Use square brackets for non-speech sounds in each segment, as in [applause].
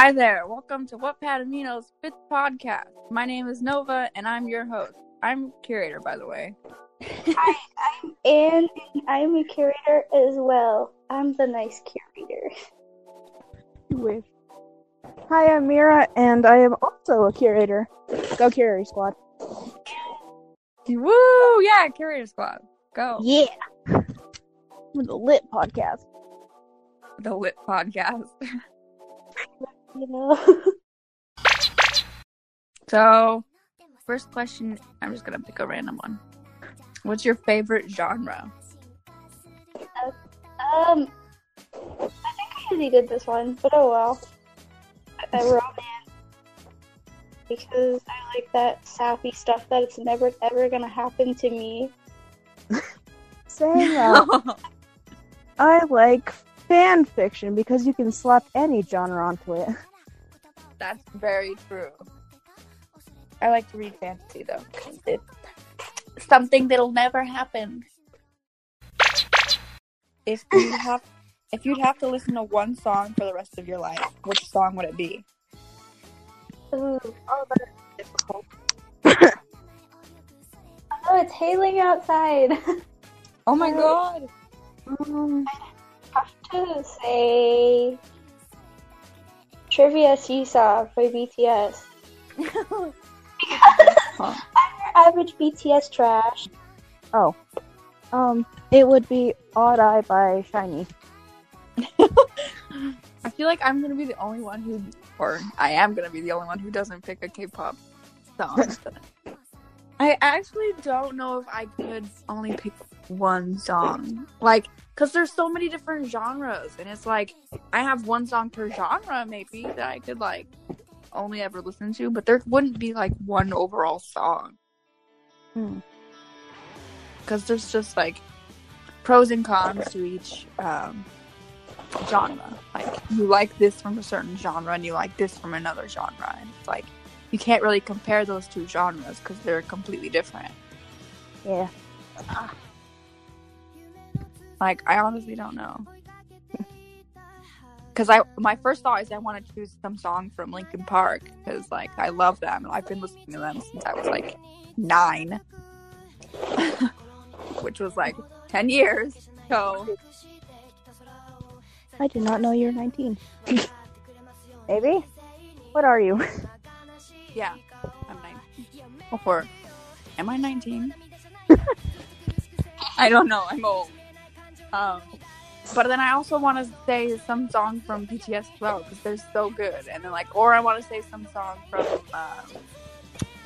Hi there, welcome to Wattpad Amino's fifth podcast. My name is Nova, and I'm your host. I'm curator, by the way. Hi, I'm Anne, and I'm a curator as well. I'm the nice curator. With. Hi, I'm Mira, and I am also a curator. Go Curator Squad. Woo! Yeah, curator squad. Go. Yeah. With [laughs] the lit podcast. The Lit Podcast. [laughs] You know, [laughs] So, first question, I'm just gonna pick a random one. What's your favorite genre? um, I think I already did this one, but oh well. A [laughs] romance because I like that sappy stuff that it's never ever gonna happen to me. [laughs] Saying that, I like fan fiction because you can slap any genre onto it. [laughs] That's very true. I like to read fantasy though. It's something that'll never happen. If you [laughs] have, if you'd have to listen to one song for the rest of your life, which song would it be? Ooh, oh, that's difficult. [laughs] oh, it's hailing outside. Oh my god! Um, have to say Trivia Seesaw by BTS. Huh. [laughs] I'm your average BTS trash. oh. Um, it would be Odd Eye by SHINee. [laughs] I feel like I'm gonna be the only one who, or I am gonna be the only one who doesn't pick a K-pop song. [laughs] I actually don't know if I could only pick one song, like, cause there's so many different genres, and it's like I have one song per genre maybe that I could like only ever listen to, but there wouldn't be like one overall song, Hmm. cause there's just like pros and cons to each um, genre. Like you like this from a certain genre and you like this from another genre, and it's like you can't really compare those two genres because they're completely different. Yeah. Like I honestly don't know. [laughs] Because I my first thought is I want to choose some song from Linkin Park because like I love them I've been listening to them since I was like nine, [laughs] which was like ten years. So I did not know you were 19. [laughs] Maybe? What are you? yeah, I'm nineteen. Or am I nineteen? I don't know. I'm old. Um, but then I also want to say some song from BTS as well because they're so good. And then like, or I want to say some song from, um,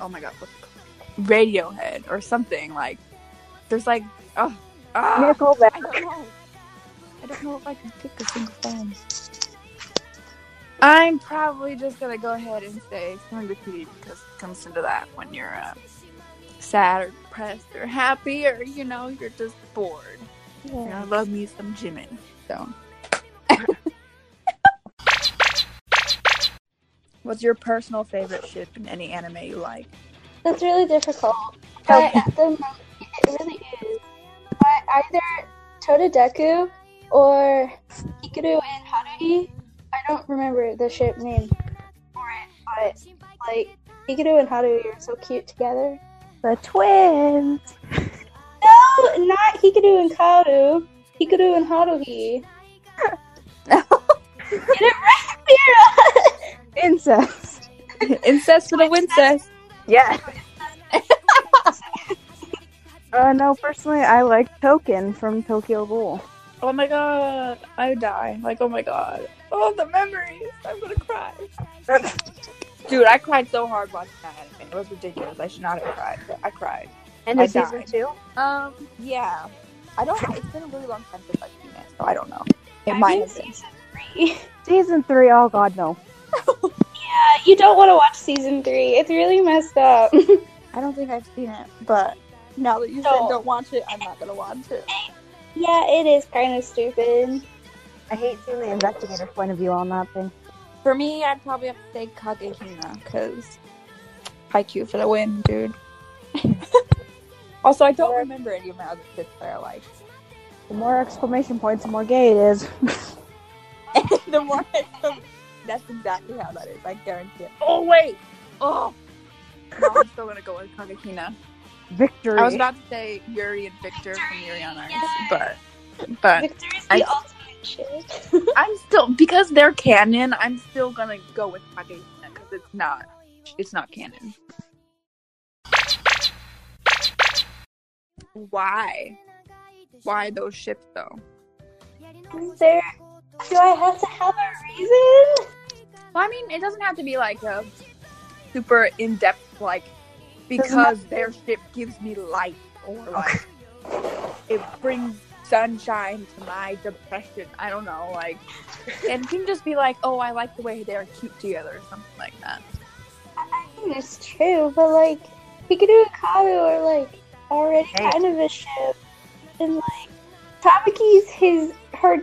oh my god, what's it called? Radiohead or something. Like, there's like, oh, ah, Nickelback. I don't know. I don't know if I can pick a single song. I'm probably just gonna go ahead and say Graffiti because it comes into that when you're uh, sad or depressed or happy or you know you're just bored. And I love me some Jimin. So, [laughs] what's your personal favorite ship in any anime you like? That's really difficult. [laughs] But at the moment, it really is. But either Tododeku or Hikaru and Haruhi. I don't remember the ship name for it, but like Hikaru and Haruhi are so cute together. The twins. No, not Hikaru and Kaoru. Hikaru and Haruhi. Get it right, Mira. Incest. [laughs] Incest for the Wincest. Yeah. [laughs] uh, no, personally, I like Touken from Tokyo Ghoul. Oh my god, I die. Like, oh my god. Oh, the memories. I'm gonna cry. [laughs] Dude, I cried so hard watching that anime. It was ridiculous. I should not have cried, but I cried. And I the season died. two? Um, yeah. I don't. It's been a really long time since I've seen it, so I don't know. It I might have been. season three. [laughs] Season three, oh god, no. Yeah, you don't want to watch season three. It's really messed up. [laughs] I don't think I've seen it, but now that you said Don't. don't watch it, I'm not gonna watch it. yeah, it is kind of stupid. I hate seeing the investigator's point of view on that thing. For me, I'd probably have to say Kagehina because Haikyuu for the win, dude. [laughs] also, I don't remember any of my other shits that I like. The more exclamation points, the more gay it is. [laughs] the more That's exactly how that is. I guarantee it. Oh wait. Oh. No, I'm still gonna go with Kagehina. Victory. I was about to say Yuri and Victor from Yuri on Ice, but but Victor's I- the ultimate shit. [laughs] I'm still because they're canon. I'm still gonna go with Kagehina because it's not it's not canon. Why? Why those ships though? Is there? Do I have to have a reason? Well, I mean, it doesn't have to be like a super in depth like because their ship gives me light or like it brings sunshine to my depression. I don't know, like and it can just be like, oh, I like the way they're cute together or something like that. I think it's true, but like Hikaru and Kaoru are like already Hey. kind of a ship, and like Tamaki's his her,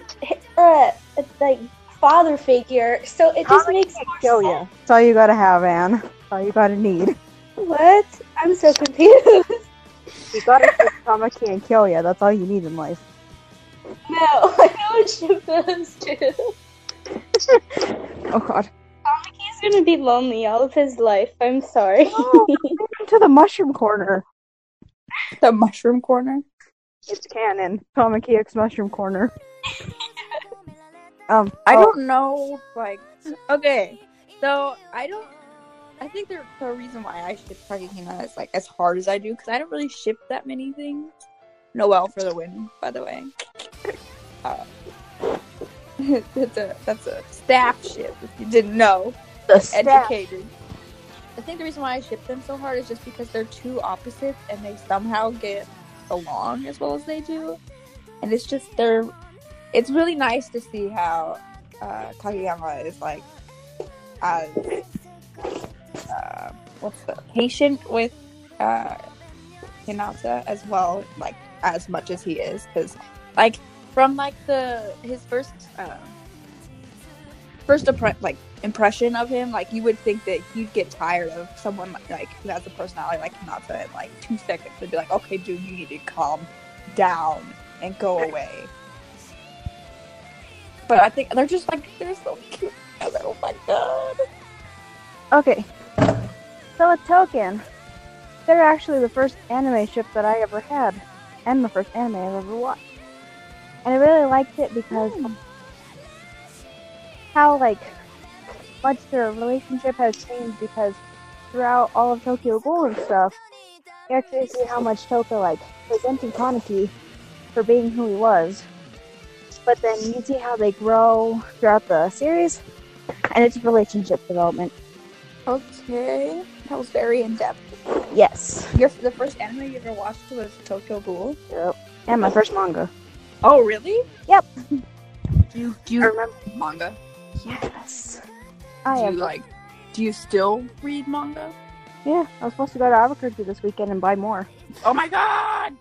uh, like father figure, so it just makes kill sense. you. That's all you gotta have, Anne. That's all you gotta need. What? I'm so confused. You gotta kill Tamaki and kill you. That's all you need in life. no, [laughs] I know what ship those two. [laughs] Oh god. Tamaki's gonna be lonely all of his life. I'm sorry. Oh, [laughs] to the mushroom corner. The mushroom corner. It's canon. Tamaki X mushroom corner. Um, I oh, don't know, like, okay, so I don't. I think there's a reason why I ship Kagehina as like as hard as I do because I don't really ship that many things. Noel for the win, by the way. Uh, [laughs] that's a that's a staff ship. If you didn't know, the staff. educated. I think the reason why I ship them so hard is just because they're two opposites and they somehow get along as well as they do, and it's just they're. It's really nice to see how uh, Kageyama is like as uh, what's the patient with uh, Hinata as well, like as much as he is, because like from like the his first uh, first impre- like impression of him, like you would think that he'd get tired of someone like who has a personality like Hinata in like two seconds and be like, okay, dude, you need to calm down and go away. But I think they're just like they're so cute. Oh my god. Okay. So a token. They're actually the first anime ship that I ever had, and the first anime I've ever watched. And I really liked it because hmm. how like much their relationship has changed because throughout all of Tokyo Ghoul and stuff, you actually see how much Toka like presented Kaneki for being who he was. But then you see how they grow throughout the series, and it's relationship development. Okay, that was very in depth. Yes. Your the first anime you ever watched was Tokyo Ghoul. Yep. And my first manga. Oh, really? Yep. [laughs] Do you do you remember. manga? Yes. I Do you like? Do you still read manga? Yeah, I was supposed to go to Albuquerque this weekend and buy more. Oh my god!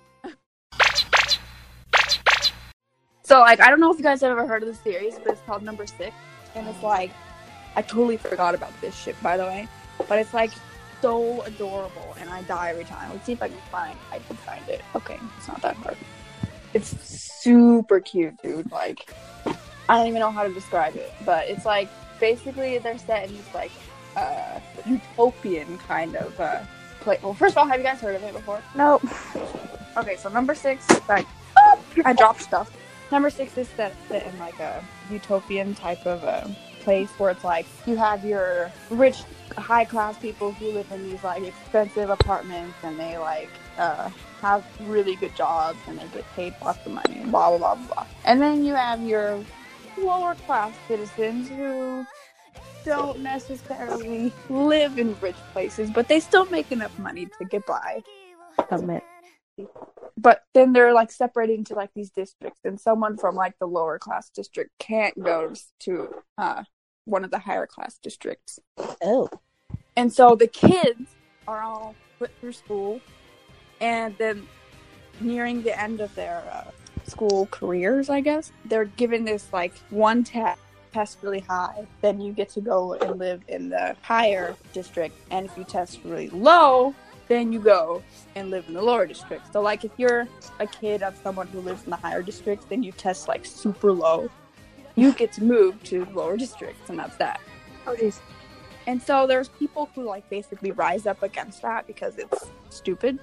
So like, I don't know if you guys have ever heard of the series, but it's called Number Six, and it's like, I totally forgot about this shit by the way, but it's like so adorable, and I die every time. Let's see if I can find. I can find it. Okay, it's not that hard. It's super cute, dude. Like, I don't even know how to describe it, but it's like basically they're set in this like uh utopian kind of uh play. Well, first of all, have you guys heard of it before? Nope. Okay, so number six, like [laughs] I dropped stuff. Number six is set, set in like a utopian type of a place where it's like you have your rich, high class people who live in these like expensive apartments and they like uh, have really good jobs and they get paid lots of money, blah blah blah blah. And then you have your lower class citizens who don't necessarily live in rich places, but they still make enough money to get by Admit. but then they're like separated into like these districts and someone from like the lower class district can't go to uh one of the higher class districts Oh. and so the kids are all put through school and then nearing the end of their uh, school careers i guess they're given this like one test test really high then you get to go and live in the higher district and if you test really low then you go and live in the lower district. So like if you're a kid of someone who lives in the higher district, then you test like super low. you [laughs] get to move to lower districts, and that's that. Oh jeez. And so there's people who like basically rise up against that because it's stupid.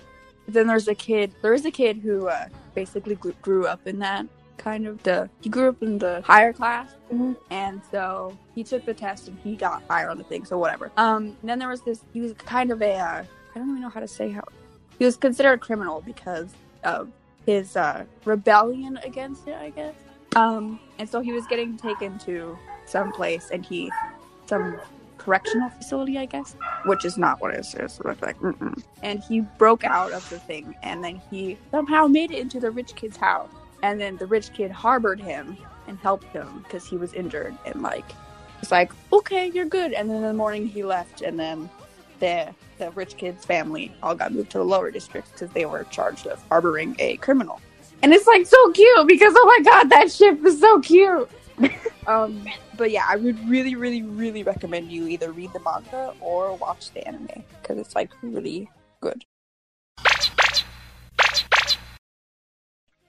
Then there's a kid. There is a kid who uh, basically grew up in that kind of the. He grew up in the higher class, Mhm. and so he took the test and he got higher on the thing. So whatever. Um. then there was this. He was kind of a. Uh, I don't even know how to say how. He was considered a criminal because of his uh, rebellion against it, I guess. Um. And so he was getting taken to some place, and he some correctional facility, I guess, which is not what it is. It's like, mm-mm. and he broke out of the thing, and then he somehow made it into the rich kid's house, and then the rich kid harbored him and helped him because he was injured, and like, it's like, okay, you're good, and then in the morning he left, and then the the rich kid's family all got moved to the lower district because they were charged of harboring a criminal, and it's like so cute because oh my god, that ship is so cute. [laughs] um, but yeah, I would really, really, really recommend you either read the manga or watch the anime because it's like really good.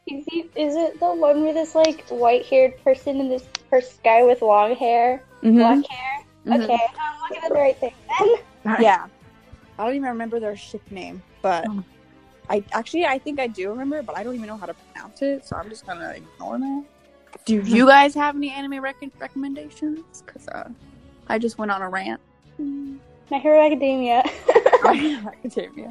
Is, he, is it the one with this like white-haired person and this first guy with long hair, black hair? Mhm. Okay, I'm looking at the right thing then. Yeah, I don't even remember their ship name, but Oh. I actually I think I do remember, but I don't even know how to pronounce it, so I'm just gonna ignore that. Do you guys have any anime rec- recommendations? Because uh, I just went on a rant. My Hero Academia. [laughs] My Hero Academia.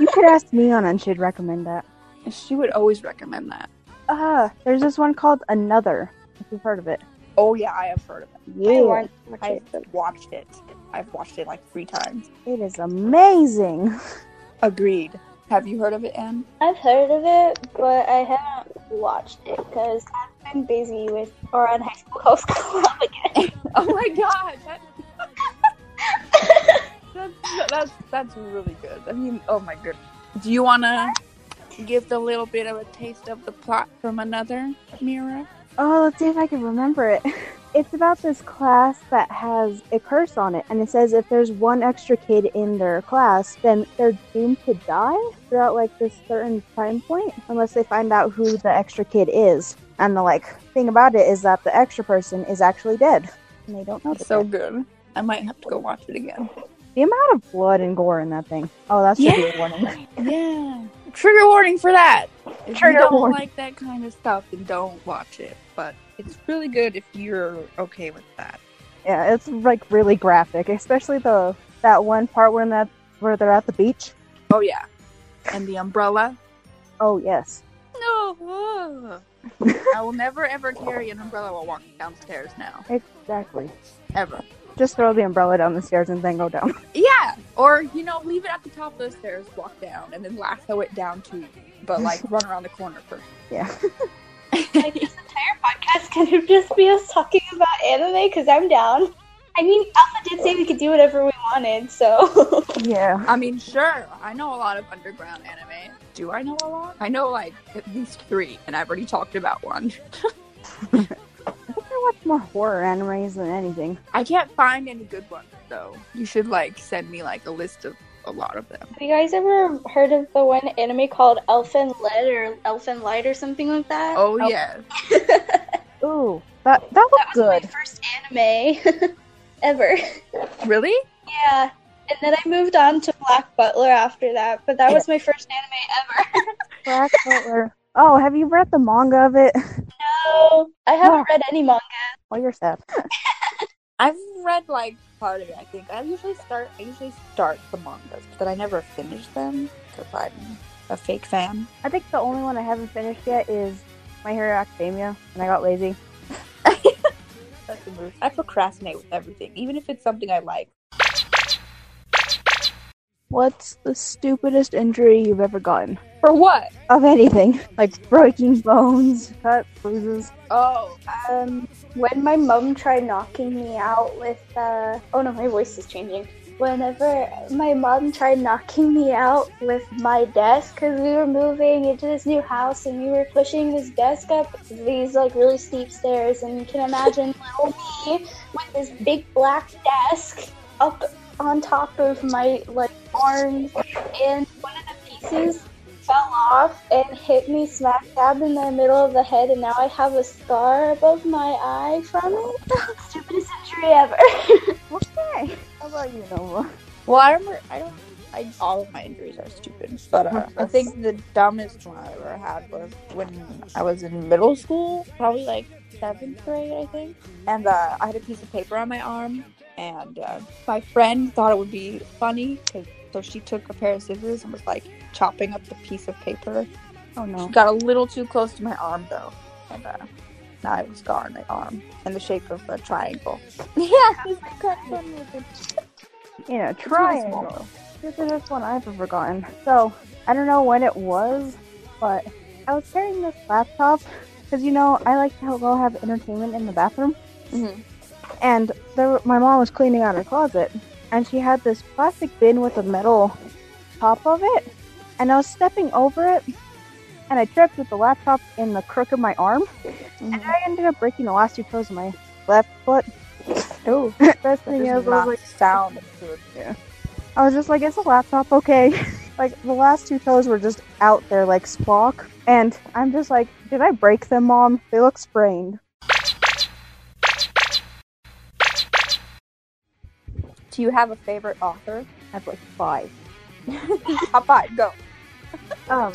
You could ask me on and she'd recommend that. She would always recommend that. Ah, there's this one called Another. If you've heard of it. Oh yeah, I have heard of it. Yeah. I, want, I watched it. I've watched it like three times. It is amazing. Agreed. Have you heard of it, Anne? I've heard of it, but I haven't watched it because I've been busy with Ouran High School [laughs] Host Club again. [laughs] Oh my god, that, [laughs] that's that's that's really good. I mean, oh my god. Do you want to give the little bit of a taste of the plot from another Mira? Oh, let's see if I can remember it. It's about this class that has a curse on it, and it says if there's one extra kid in their class, then they're doomed to die throughout like this certain time point, unless they find out who the extra kid is. And the like thing about it is that the extra person is actually dead, and they don't know. That so good. I might have to go watch it again. The amount of blood and gore in that thing. Oh, that's be a warning. [laughs] Yeah. Trigger warning for that. If Trigger you don't warning. like that kind of stuff, then don't watch it. But it's really good if you're okay with that. Yeah, it's like really graphic, especially the that one part when that where they're at the beach. Oh yeah. And the umbrella. Oh yes. No. I will never ever carry an umbrella while walking downstairs now. Exactly. Ever. Just throw the umbrella down the stairs and then go down. [laughs] Yeah. Or, you know, leave it at the top of the stairs, walk down, and then lasso it down to you. But like [laughs] run around the corner first. Yeah. like this entire podcast can just be us talking about anime because I'm down. I mean, Alpha did say we could do whatever we wanted, so [laughs] Yeah. I mean, sure, I know a lot of underground anime. Do I know a lot? I know like at least three, and I've already talked about one. [laughs] I think I watch more horror animes than anything. I can't find any good ones, though. You should like send me like a list of a lot of them. have you guys ever heard of the one anime called Elfen Lied or Elfen Light or something like that? Oh yeah, [laughs] Ooh, that that that looked was my good. first anime [laughs] ever. really? Yeah. And then I moved on to Black Butler after that, but that was my first anime ever. [laughs] Black Butler. Oh, have you read the manga of it? no, I haven't oh. read any manga. Well, you're sad. [laughs] I've read like part of it. I think I usually start. I usually start the mangas, but I never finish them because I'm a fake fan. I think the only one I haven't finished yet is My Hero Academia, and I got lazy. [laughs] That's the move. I procrastinate with everything, even if it's something I like. What's the stupidest injury you've ever gotten? For what? Of anything. Like breaking bones, cuts, bruises. Oh, Um, when my mom tried knocking me out with, uh, oh no, my voice is changing. Whenever my mom tried knocking me out with my desk, because we were moving into this new house and we were pushing this desk up these like really steep stairs, and you can imagine little me with this big black desk up on top of my like arms, and one of the pieces fell off and hit me smack dab in the middle of the head, and now I have a scar above my eye from it. [laughs] Stupidest injury ever. [laughs] Okay. How about you, Nova? Well, I remember. I don't. I all of my injuries are stupid, but uh, I think the dumbest one I ever had was when I was in middle school, probably like seventh grade, I think. And uh, I had a piece of paper on my arm, and uh, my friend thought it would be funny, 'cause- so she took a pair of scissors and was like chopping up the piece of paper. Oh She no. got a little too close to my arm though, and uh, now I have a scar on my arm in the shape of a triangle. [laughs] [laughs] yeah, it's funny with. You know, triangle. This is this one I've ever gotten. So, I don't know when it was, but I was carrying this laptop because, you know, I like to go have entertainment in the bathroom. Mhm. And were- my mom was cleaning out her closet, and she had this plastic bin with a metal top of it. And I was stepping over it, and I tripped with the laptop in the crook of my arm, and mm-hmm. I ended up breaking the last two toes of my left foot. Oh, [laughs] Best thing is, I was like, sound [laughs] it. I was just like, is the laptop okay? [laughs] like, the last two toes were just out there like Spock. And I'm just like, did I break them, Mom? They look sprained. Do you have a favorite author? I have like five. [laughs] Top five, go. Um,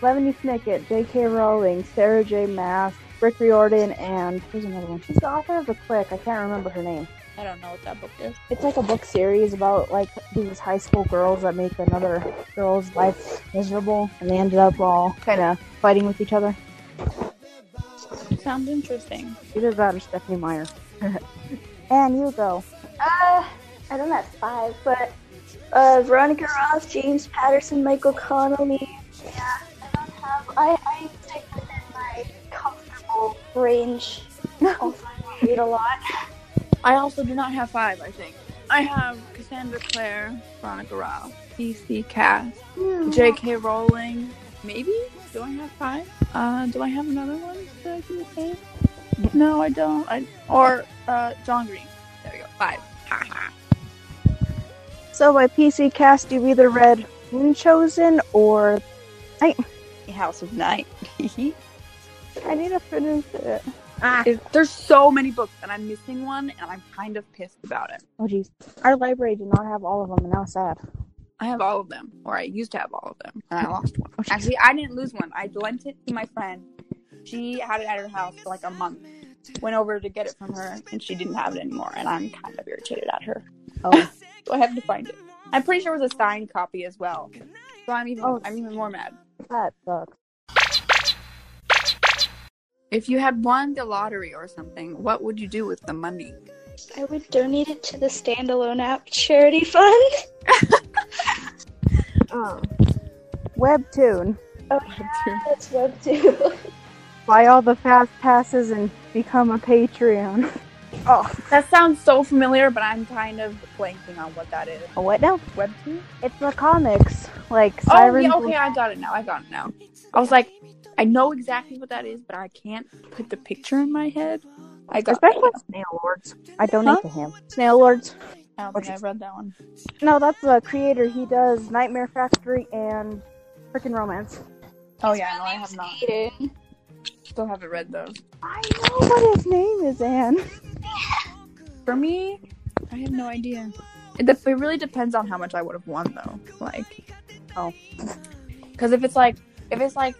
Lemony Snicket, J.K. Rowling, Sarah J. Maas, Rick Riordan, and there's another one. She's the author of The Clique. I can't remember her name. I don't know what that book is. It's like a book series about like these high school girls that make another girl's life miserable, and they ended up all kind of fighting with each other. Sounds interesting. Either that or Stephenie Meyer. [laughs] and you go. Uh, I don't have five, but uh, Veronica Roth, James Patterson, Michael Connelly. Yeah, I don't have. I I stick within my comfortable range. also, I read a lot. I also do not have five, I think. I have Cassandra Clare, Veronica Roth, PC Cast, J.K. Rowling. Maybe? Do I have five? Uh, do I have another one that I can say? No, I don't. I or uh, John Green. There we go. Five. Ha ha. So by PC Cast, you've either read Moon Chosen or House of Night. [laughs] I need to finish it. Ah. There's so many books, and I'm missing one, and I'm kind of pissed about it. Oh jeez. Our library did not have all of them, and now it's sad. I have all of them, or I used to have all of them, and I [laughs] lost one. Oh. Actually, I didn't lose one. I lent it to my friend. She had it at her house for like a month. Went over to get it from her, and she didn't have it anymore, and I'm kind of irritated at her. Oh. [laughs] So I have to find it. I'm pretty sure it was a signed copy as well. So I'm even Oh. I'm even more mad. that sucks. If you had won the lottery or something, what would you do with the money? I would donate it to the standalone app charity fund. Oh. [laughs] Webtoon. Oh yeah, that's web too. Buy all the fast passes and become a Patreon. [laughs] Oh, that sounds so familiar, but I'm kind of blanking on what that is. Oh, what now? Webtoon? It's the comics, like Oh, yeah, okay, I got it now. I got it now. I was like, I know exactly what that is, but I can't put the picture in my head. I got Especially it. Snailords. I donate Huh? to him. Snailords. Oh, I don't think I've read that one. No, that's the creator. He does Nightmare Factory and Frickin' Romance. Oh yeah, no, I have not. Aiden. Still haven't read those. I know what his name is, Anne. For me, I have no idea. It, dep- it really depends on how much I would have won, though. Like, Oh. because if it's like, if it's like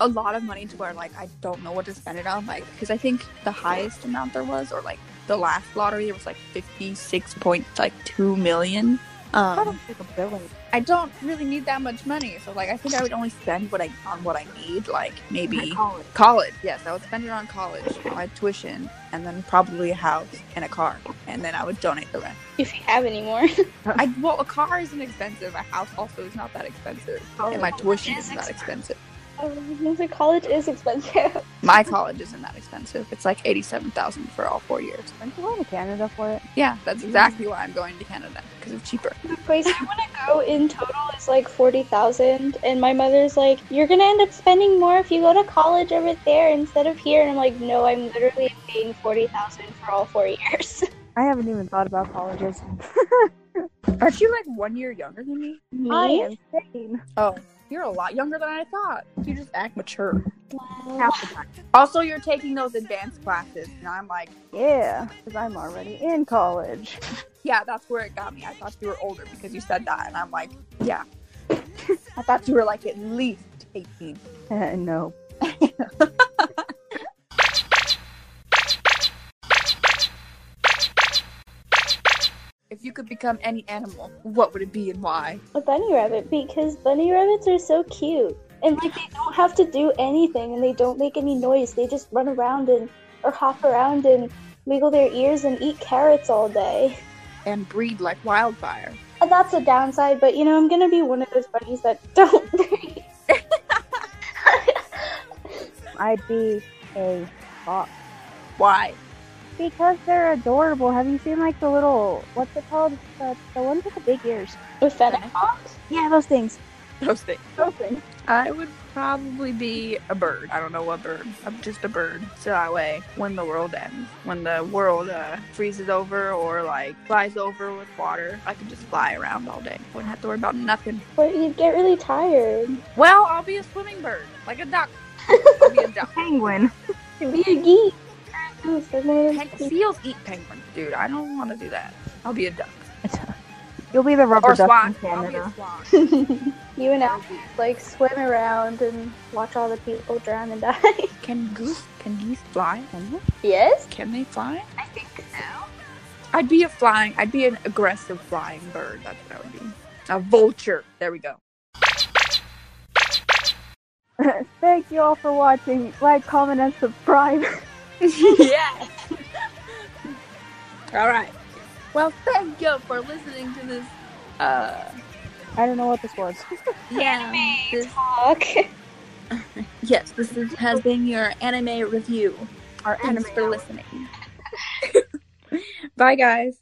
a lot of money to where like I don't know what to spend it on, like, because I think the highest amount there was, or like the last lottery, there was like fifty six point like two million. I Um, don't think a billion. I don't really need that much money, so like I think I would only spend what I on what I need, like maybe College. college. Yes, I would spend it on college, my tuition, and then probably a house and a car, and then I would donate the rest. If you have any more. [laughs] I well, a car isn't expensive. A house also is not that expensive, oh, and my tuition isn't that expensive. Oh, Um, music college is expensive. [laughs] My college isn't that expensive. It's like eighty-seven thousand for all four years. Aren't you going to Canada for it? Yeah, that's exactly why I'm going to Canada because it's cheaper. The place I want to go in total is like forty thousand, and my mother's like, "You're gonna end up spending more if you go to college over there instead of here." And I'm like, "No, I'm literally paying forty thousand for all four years." [laughs] I haven't even thought about colleges. [laughs] Aren't you like one year younger than me? I am sane. Oh, You're a lot younger than I thought. You just act mature. Wow. Half the time. Also, you're taking those advanced classes, and I'm like, Yeah, because I'm already in college. [laughs] yeah, that's where it got me. I thought you were older because you said that, and I'm like, yeah. [laughs] I thought you were like at least 18. Uh, [laughs] no. If you could become any animal, what would it be and why? A bunny rabbit because bunny rabbits are so cute. And like they don't have to do anything and they don't make any noise. They just run around and or hop around and wiggle their ears and eat carrots all day. And breed like wildfire. And that's a downside, but you know, I'm gonna be one of those bunnies that [laughs] don't breed. [laughs] I'd be a fox. Why? Because they're adorable. Have you seen like the little what's it called? The, the ones with the big ears. With fennec fox? Yeah, those things. Those things. Those things. I would probably be a bird. I don't know what bird. I'm just a bird. So that way, when the world ends, when the world uh, freezes over or like flies over with water, I could just fly around all day. Wouldn't have to worry about nothing. But you'd get really tired. Well, I'll be a swimming bird, like a duck. [laughs] I'll be a duck. Penguin. You'd be a geek. Goose, they're Pen- seals eat penguins, dude. I don't want to do that. I'll be a duck. [laughs] You'll be the rubber Or duck swan. from I'll be a Canada. swan. [laughs] [laughs] You and I like swim around and watch all the people drown and die. Can goose? Can geese fly? yes? Can they fly? I think so. I'd be a flying. I'd be an aggressive flying bird. That's what I would be. A vulture. There we go. Thank you all for watching. Like, comment, and subscribe. [laughs] yeah. [laughs] All right. Well, thank you for listening to this. Uh, I don't know what this was. [laughs] yeah, anime this, talk. yes, this is, has been your anime review. Our Thanks anime for listening. Bye, guys.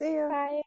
See you. Bye.